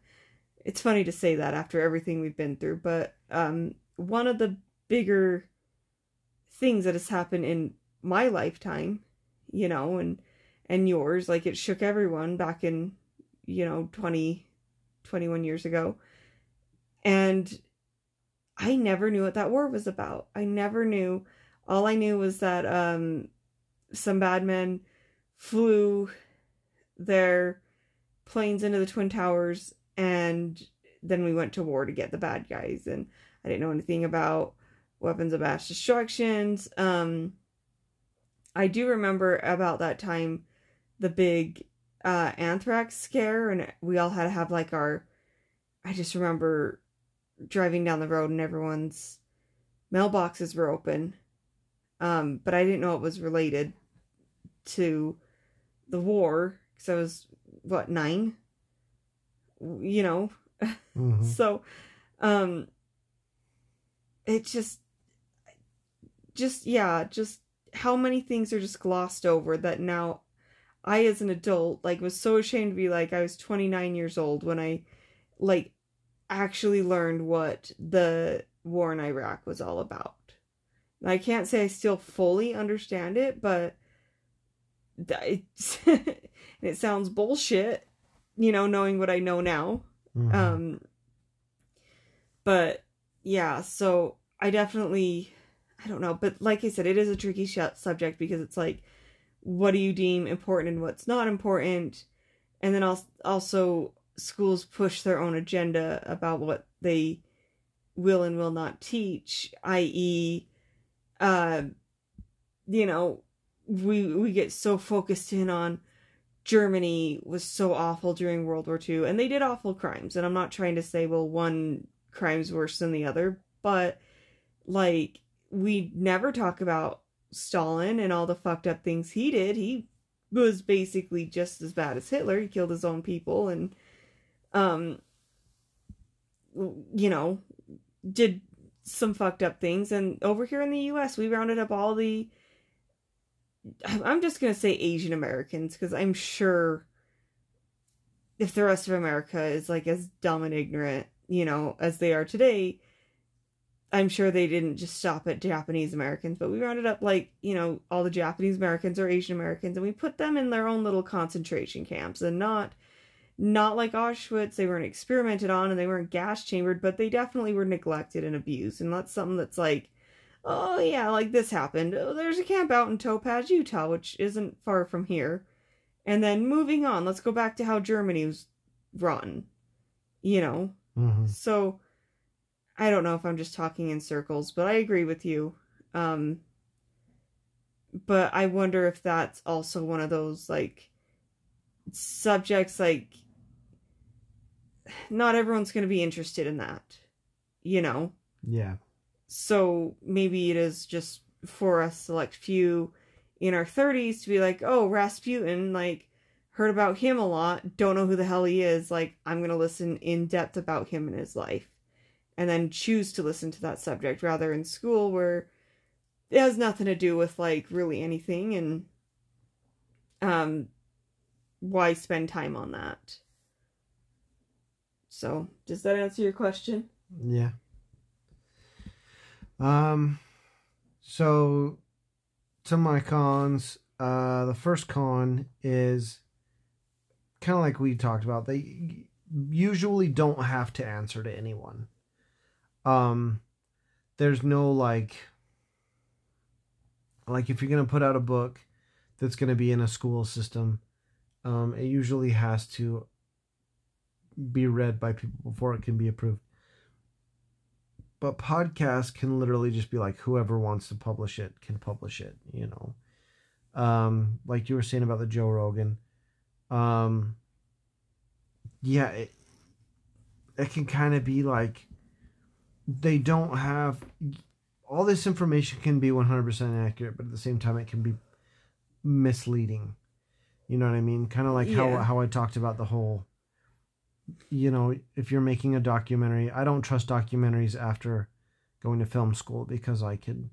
it's funny to say that after everything we've been through but um one of the bigger things that has happened in my lifetime you know and and yours like it shook everyone back in you know 20 21 years ago. And i never knew what that war was about. I never knew. All i knew was that um some bad men flew their planes into the twin towers and then we went to war to get the bad guys. And i didn't know anything about weapons of mass destructions. Um i do remember about that time the big uh, anthrax scare, and we all had to have like our. I just remember driving down the road and everyone's mailboxes were open, um, but I didn't know it was related to the war because I was what nine, you know, mm-hmm. so um, it just, just yeah, just how many things are just glossed over that now I, as an adult, like, was so ashamed to be like, I was 29 years old when I, like, actually learned what the war in Iraq was all about. And I can't say I still fully understand it, but it's, it sounds bullshit, you know, knowing what I know now. Mm-hmm. Um, but yeah, so I definitely, I don't know, but like I said, it is a tricky sh- subject because it's like, what do you deem important and what's not important and then also schools push their own agenda about what they will and will not teach, i.e., uh, you know, we we get so focused in on Germany was so awful during World War II, and they did awful crimes. And I'm not trying to say, well, one crime's worse than the other, but like we never talk about Stalin and all the fucked up things he did. He was basically just as bad as Hitler. He killed his own people and um you know, did some fucked up things. And over here in the US we rounded up all the I'm just going to say Asian Americans because I'm sure if the rest of America is like as dumb and ignorant, you know, as they are today, I'm sure they didn't just stop at Japanese Americans, but we rounded up like, you know, all the Japanese Americans or Asian Americans and we put them in their own little concentration camps and not not like Auschwitz, they weren't experimented on and they weren't gas chambered, but they definitely were neglected and abused. And that's something that's like, oh yeah, like this happened. Oh, there's a camp out in Topaz, Utah, which isn't far from here. And then moving on, let's go back to how Germany was run. You know? Mm-hmm. So I don't know if I'm just talking in circles, but I agree with you. Um, but I wonder if that's also one of those like subjects like not everyone's going to be interested in that. You know. Yeah. So maybe it is just for a select few in our 30s to be like, "Oh, Rasputin, like heard about him a lot, don't know who the hell he is, like I'm going to listen in depth about him and his life." and then choose to listen to that subject rather in school where it has nothing to do with like really anything and um why spend time on that so does that answer your question Yeah. Um so to my cons, uh the first con is kind of like we talked about. They usually don't have to answer to anyone. Um there's no like like if you're to put out a book that's to be in a school system, um it usually has to be read by people before it can be approved. But podcasts can literally just be like whoever wants to publish it can publish it, you know. Um, like you were saying about the Joe Rogan. Um, yeah, it, it can kind of be like they don't have all this information can be 100% accurate, but at the same time, it can be misleading. You know what I mean? Kind of like how, how I talked about the whole you know, if you're making a documentary, I don't trust documentaries after going to film school because I could,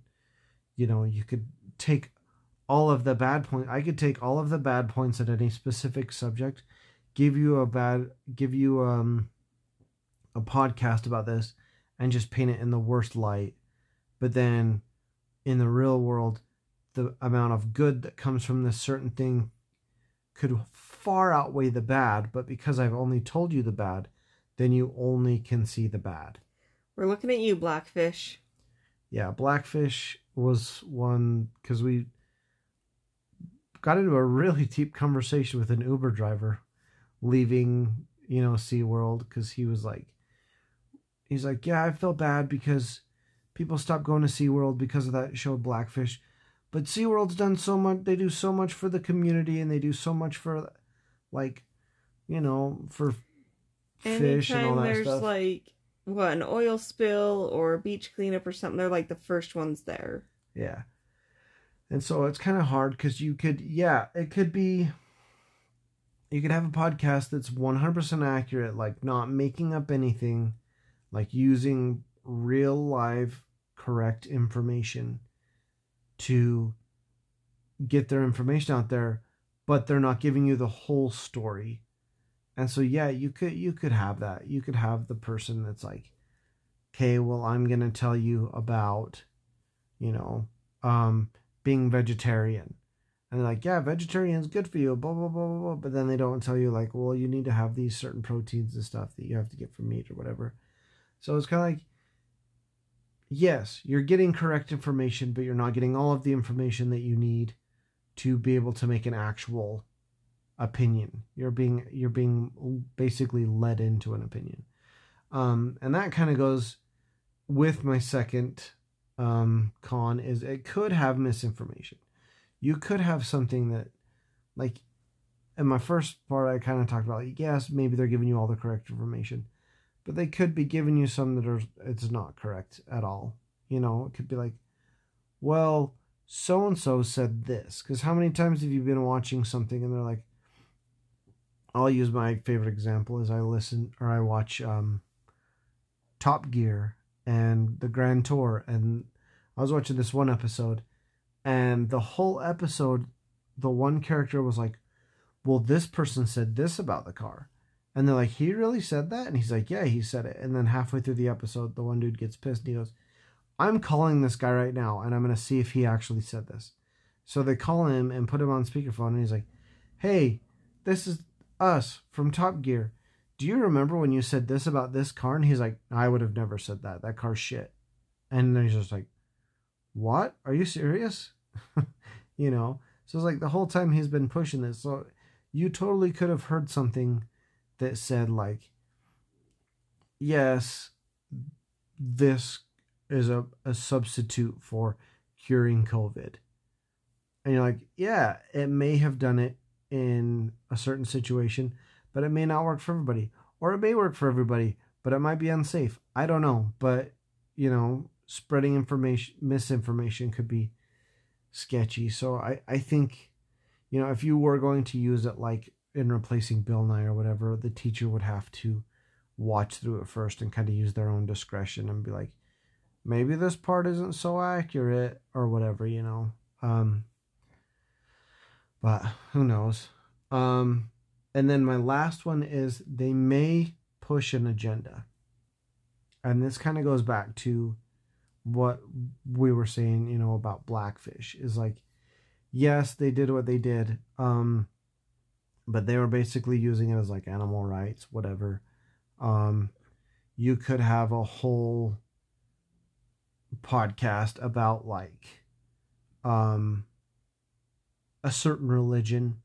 you know, you could take all of the bad point. I could take all of the bad points at any specific subject, give you a bad, give you um, a podcast about this, and just paint it in the worst light. But then, in the real world, the amount of good that comes from this certain thing could far outweigh the bad, but because I've only told you the bad, then you only can see the bad. we're looking at you blackfish Yeah, Blackfish was one because we got into a really deep conversation with an Uber driver leaving, you know, SeaWorld because he was like, he's like, yeah, I feel bad because people stopped going to SeaWorld because of that show Blackfish. But SeaWorld's done so much, they do so much for the community and they do so much for, like, you know, for fish and all that there's stuff. like what an oil spill or a beach cleanup or something they're like the first ones there Yeah. And so it's kind of hard because you could, yeah, it could be, you could have a podcast that's 100% accurate, like not making up anything, like using real live correct information to get their information out there, but they're not giving you the whole story. And so yeah, you could you could have that. You could have the person that's like, "Okay, well, I'm going to tell you about you know, um, being vegetarian. And they're like, yeah, vegetarian's good for you, blah, blah, blah, blah, blah. But then they don't tell you, like, well, you need to have these certain proteins and stuff that you have to get from meat or whatever. So it's kind of like, yes, you're getting correct information, but you're not getting all of the information that you need to be able to make an actual opinion. You're being, you're being basically led into an opinion. Um, and that kind of goes with my second um, con is it could have misinformation. You could have something that, like, in my first part, I kind of talked about, like, yes, maybe they're giving you all the correct information, but they could be giving you some that are it's not correct at all. You know, it could be like, well, so and so said this. Because how many times have you been watching something and they're like, I'll use my favorite example as I listen or I watch um, Top Gear and the Grand Tour, and I was watching this one episode, and the whole episode, the one character was like, "Well, this person said this about the car," and they're like, "He really said that?" And he's like, "Yeah, he said it." And then halfway through the episode, the one dude gets pissed and he goes, "I'm calling this guy right now, and I'm gonna see if he actually said this." So they call him and put him on speakerphone, and he's like, "Hey, this is us from Top Gear. Do you remember when you said this about this car? And he's like, I would have never said that. That car's shit. And then he's just like, What? Are you serious? you know? So it's like the whole time he's been pushing this. So you totally could have heard something that said, like, Yes, this is a, a substitute for curing COVID. And you're like, Yeah, it may have done it in a certain situation, but it may not work for everybody. Or it may work for everybody, but it might be unsafe. I don't know. But, you know, spreading information, misinformation could be sketchy. So I, I think, you know, if you were going to use it like in replacing Bill Nye or whatever, the teacher would have to watch through it first and kind of use their own discretion and be like, maybe this part isn't so accurate or whatever, you know. Um, but who knows? Um, and then my last one is they may push an agenda. And this kind of goes back to what we were saying, you know, about Blackfish is like, yes, they did what they did. Um, but they were basically using it as like animal rights, whatever. Um, you could have a whole podcast about like, um, a certain religion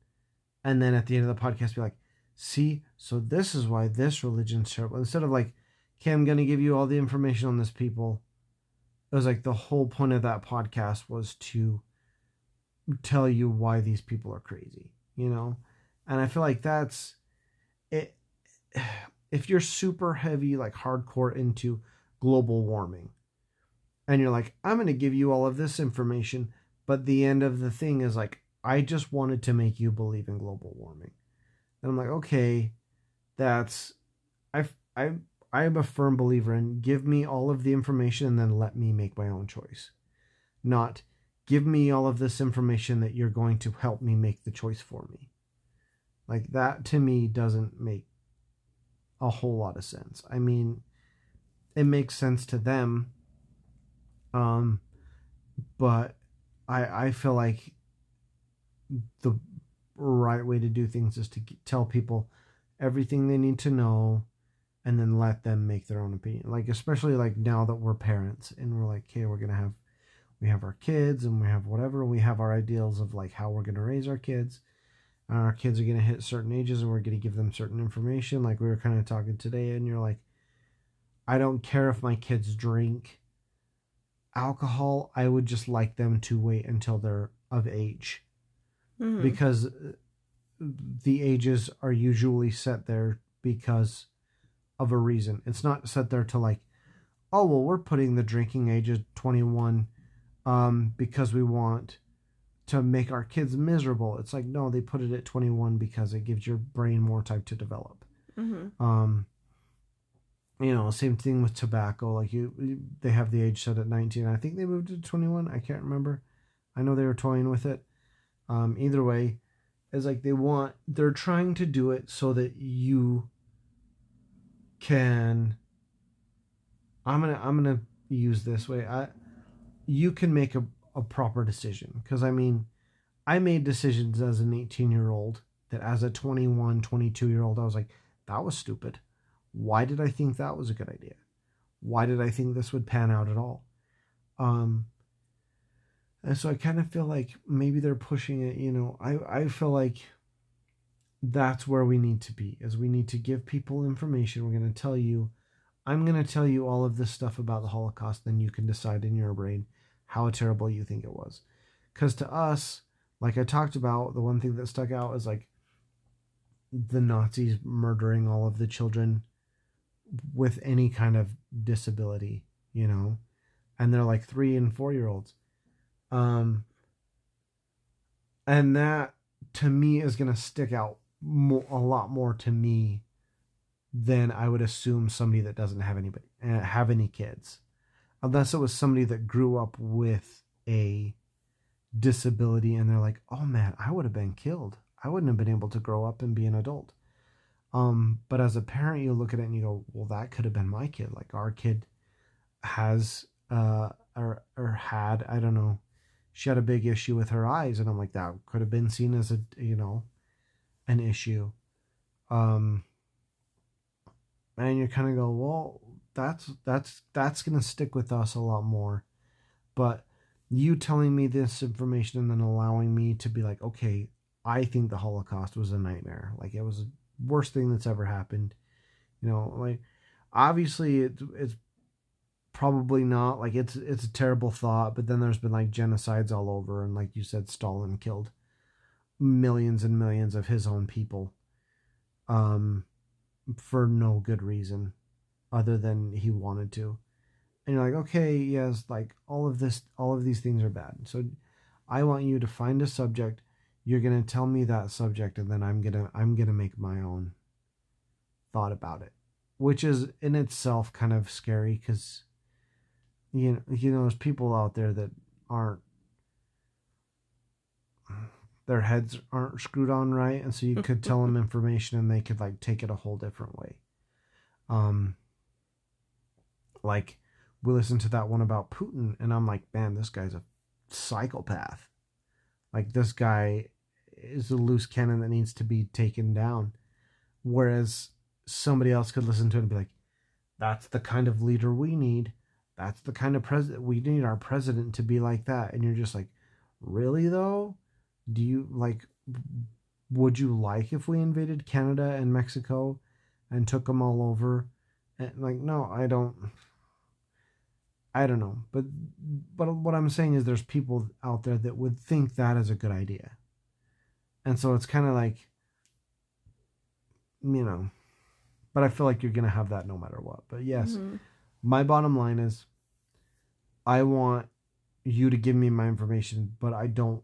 and then at the end of the podcast be like see so this is why this religion's terrible instead of like okay i'm going to give you all the information on this people it was like the whole point of that podcast was to tell you why these people are crazy you know? And i feel like that's it if you're super heavy like hardcore into global warming and you're like i'm going to give you all of this information but the end of the thing is like I just wanted to make you believe in global warming. And I'm like, okay, that's I I I am a firm believer in give me all of the information and then let me make my own choice. Not give me all of this information that you're going to help me make the choice for me. Like that to me doesn't make a whole lot of sense. I mean, it makes sense to them. Um but I I feel like the right way to do things is to tell people everything they need to know and then let them make their own opinion. Like especially like now that we're parents and we're like okay we're gonna have we have our kids and we have whatever we have our ideals of like how we're gonna raise our kids and our kids are gonna hit certain ages and we're gonna give them certain information like we were kind of talking today and you're like i don't care if my kids drink alcohol i would just like them to wait until they're of age mm-hmm. because the ages are usually set there because of a reason. It's not set there to like, oh well, we're putting the drinking age at twenty one, um, because we want to make our kids miserable. It's like no, they put it at twenty one because it gives your brain more time to develop. Mm-hmm. Um, you know, same thing with tobacco. Like you, they have the age set at nineteen. I think they moved to twenty one. I can't remember. I know they were toying with it. Um, either way, is like they want they're trying to do it so that you can. I'm gonna I'm gonna use this way. I you can make a, a proper decision because I mean, I made decisions as an 18 year old that as a 21, 22 year old I was like that was stupid. Why did I think that was a good idea? Why did I think this would pan out at all? Um, and so I kind of feel like maybe they're pushing it, you know. I, I feel like that's where we need to be, is we need to give people information. We're going to tell you I'm going to tell you all of this stuff about the Holocaust, then you can decide in your brain how terrible you think it was. Because to us, like I talked about, the one thing that stuck out is like the Nazis murdering all of the children with any kind of disability, you know, and they're like three and four year olds. Um, and that to me is going to stick out a lot more to me than I would assume somebody that doesn't have anybody uh, have any kids, unless it was somebody that grew up with a disability and they're like, oh man, I would have been killed. I wouldn't have been able to grow up and be an adult. Um, but as a parent, you look at it and you go, well, that could have been my kid. Like our kid has uh or or had I don't know, she had a big issue with her eyes, and I'm like that could have been seen as a you know, an issue. Um, and you kind of go, well, that's that's that's gonna stick with us a lot more, but you telling me this information and then allowing me to be like, okay, I think the Holocaust was a nightmare. Like it was worst thing that's ever happened. You know, like obviously it's it's probably not like it's it's a terrible thought, but then there's been like genocides all over and like you said Stalin killed millions and millions of his own people um for no good reason other than he wanted to and you're like okay yes like all of this all of these things are bad so i want you to find a subject you're going to tell me that subject and then i'm going to i'm going to make my own thought about it. Which is in itself kind of scary cuz you know you know there's people out there that aren't their heads aren't screwed on right and so you could tell them information and they could like take it a whole different way. Um like we listened to that one about putin and i'm like man this guy's a psychopath. Like this guy is a loose cannon that needs to be taken down. Whereas somebody else could listen to it and be like that's the kind of leader we need. That's the kind of president we need our president to be like that. And you're just like really though? Do you like would you like if we invaded canada and mexico and took them all over? And like no i don't i don't know. But but what i'm saying is there's people out there that would think that is a good idea and so it's kind of like you know but i feel like you're gonna have that no matter what but yes mm-hmm. my bottom line is i want you to give me my information but i don't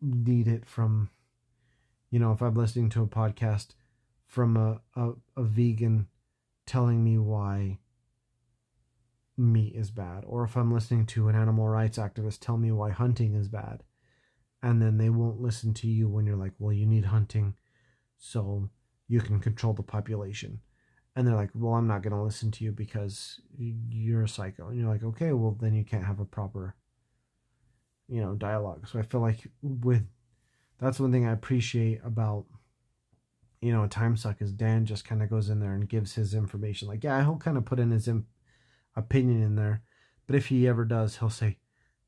need it from you know if i'm listening to a podcast from a, a, a vegan telling me why meat is bad or if i'm listening to an animal rights activist tell me why hunting is bad and then they won't listen to you when you're like well you need hunting so you can control the population. And they're like well i'm not going to listen to you because you're a psycho. And you're like okay well then you can't have a proper you know dialogue. So i feel like with that's one thing i appreciate about you know a time suck is dan just kind of goes in there and gives his information. Like yeah he'll kind of put in his imp- opinion in there but if he ever does he'll say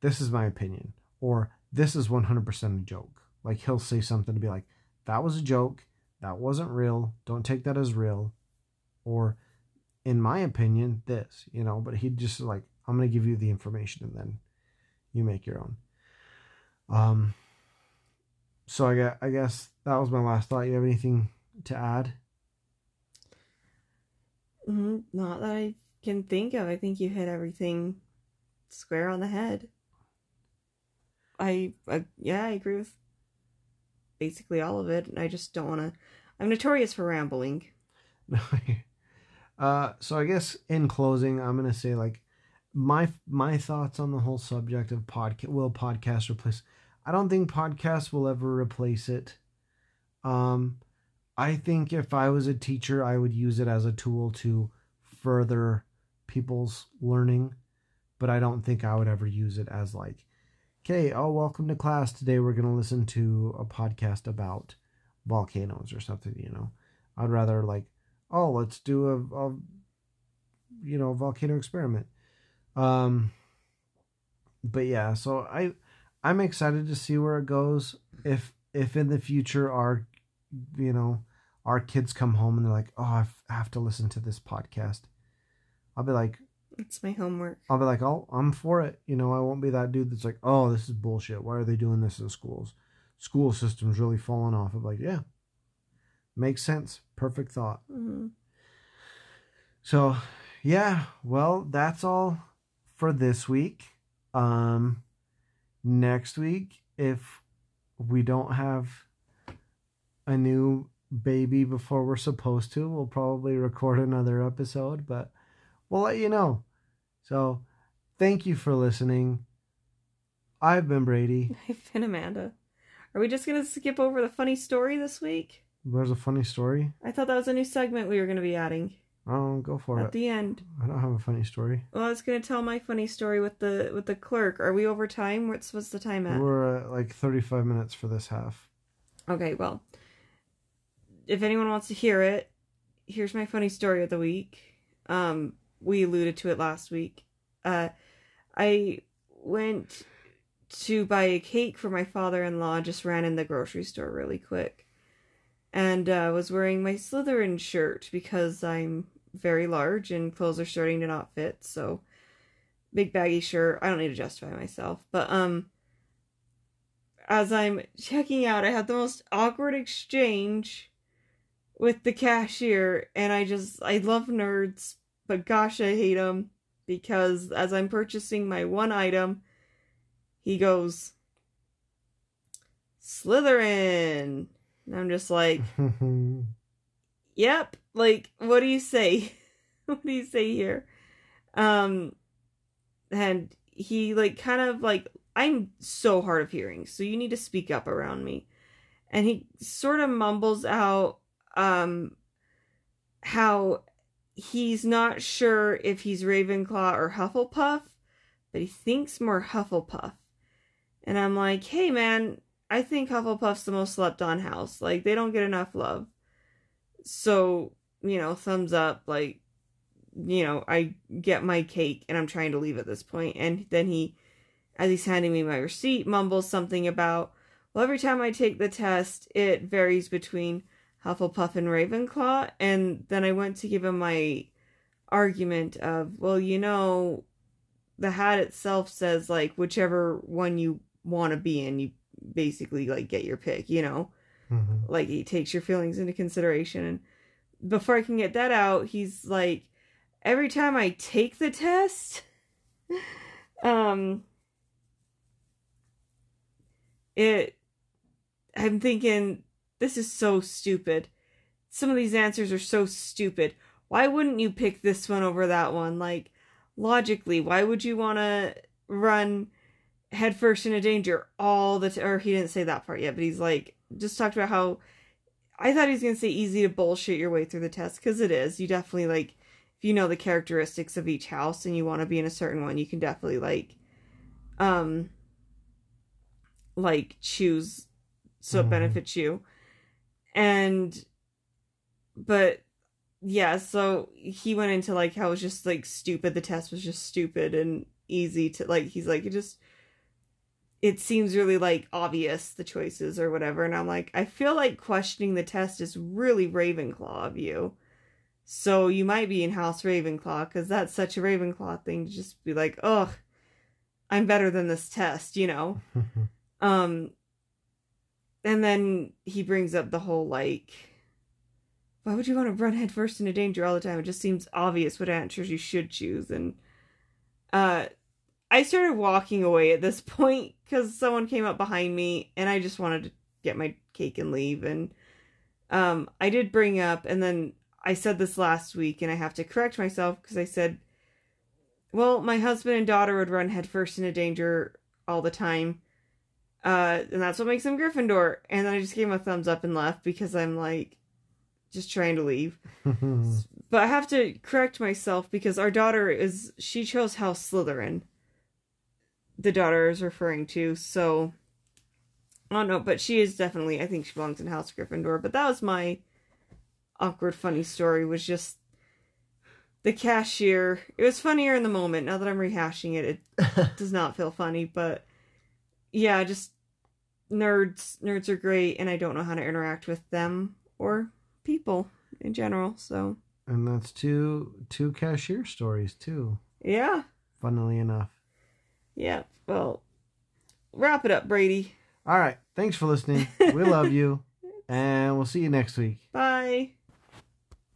this is my opinion or this is 100% a joke like he'll say something to be like that was a joke that wasn't real don't take that as real or in my opinion this you know but he just like i'm going to give you the information and then you make your own um, so I guess, I guess that was my last thought. You have anything to add? Mm-hmm. Not that I can think of. I think you hit everything square on the head. I, I yeah, I agree with basically all of it. I just don't want to. I'm notorious for rambling. No. uh, so I guess in closing, I'm gonna say like my my thoughts on the whole subject of podcast. Will podcast replace? I don't think podcasts will ever replace it. Um, I think if I was a teacher, I would use it as a tool to further people's learning, but I don't think I would ever use it as like, okay, oh, welcome to class. Today we're going to listen to a podcast about volcanoes or something, you know. I'd rather like, oh, let's do a, a you know, volcano experiment. Um, but yeah, so I I'm excited to see where it goes. If if in the future our you know our kids come home and they're like, oh, I have to listen to this podcast. I'll be like, It's my homework. I'll be like, oh, I'm for it. You know, I won't be that dude that's like, oh, this is bullshit. Why are they doing this in schools? School system's really falling off. I'm like, yeah, makes sense. Perfect thought. hmm So, yeah, well, that's all for this week. Um, next week, if we don't have a new baby before we're supposed to, we'll probably record another episode, but we'll let you know. So, thank you for listening. I've been Brady. I've been Amanda. Are we just gonna skip over the funny story this week? There's a funny story. I thought that was a new segment we were gonna be adding Oh, go for at it. At the end. I don't have a funny story. Well, I was gonna tell my funny story with the with the clerk. Are we over time? What's what's the time at? We're at like 35 minutes for this half. Okay, well, if anyone wants to hear it, here's my funny story of the week. Um, we alluded to it last week. Uh, I went to buy a cake for my father-in-law. Just ran in the grocery store really quick, and uh, was wearing my Slytherin shirt because I'm very large and clothes are starting to not fit. So, big baggy shirt. I don't need to justify myself, but um as I'm checking out, I had the most awkward exchange with the cashier, and I just, I love nerds, but gosh, I hate him because as I'm purchasing my one item, he goes, Slytherin. And I'm just like, yep, like, what do you say? what do you say here? Um, and he, like, kind of like I'm so hard of hearing, so you need to speak up around me. And he sort of mumbles out um how he's not sure if he's Ravenclaw or Hufflepuff, but he thinks more Hufflepuff. And I'm like, "Hey man, I think Hufflepuff's the most slept on house. Like they don't get enough love." So, you know, thumbs up like you know, I get my cake and I'm trying to leave at this point. and then he as he's handing me my receipt, mumbles something about, well, every time I take the test, it varies between Hufflepuff and Ravenclaw. And then I went to give him my argument of, well, you know, the hat itself says, like, whichever one you want to be in, you basically, like, get your pick, you know? Mhm. like he takes your feelings into consideration and before i can get that out he's like every time i take the test um it i'm thinking this is so stupid some of these answers are so stupid why wouldn't you pick this one over that one like logically why would you want to run headfirst into danger all the time or he didn't say that part yet but he's like just talked about how I thought he was gonna say easy to bullshit your way through the test because it is. You definitely like if you know the characteristics of each house and you want to be in a certain one, you can definitely like um like choose so it Mhm. benefits you. And but yeah, so he went into like how it was just like stupid. The test was just stupid and easy to like. He's like it just it seems really like obvious the choices or whatever and i'm like i feel like questioning the test is really ravenclaw of you so you might be in house ravenclaw because that's such a ravenclaw thing to just be like ugh i'm better than this test you know um and then he brings up the whole like why would you want to run headfirst into danger all the time it just seems obvious what answers you should choose and uh I started walking away at this point because someone came up behind me and I just wanted to get my cake and leave. And um, I did bring up, and then I said this last week, and I have to correct myself because I said, well, my husband and daughter would run headfirst into danger all the time. Uh, and that's what makes him Gryffindor. And then I just gave him a thumbs up and left because I'm like, just trying to leave. But I have to correct myself because our daughter is she chose House Slytherin. The daughter is referring to, so I don't know, but she is definitely I think she belongs in House Gryffindor. But that was my awkward funny story was just the cashier. It was funnier in the moment. Now that I'm rehashing it, it does not feel funny, but yeah, just nerds nerds are great and I don't know how to interact with them or people in general, so And that's two two cashier stories too. Yeah. Funnily enough. Yeah. Well, wrap it up, Brady. All right. Thanks for listening. We love you. And we'll see you next week. Bye.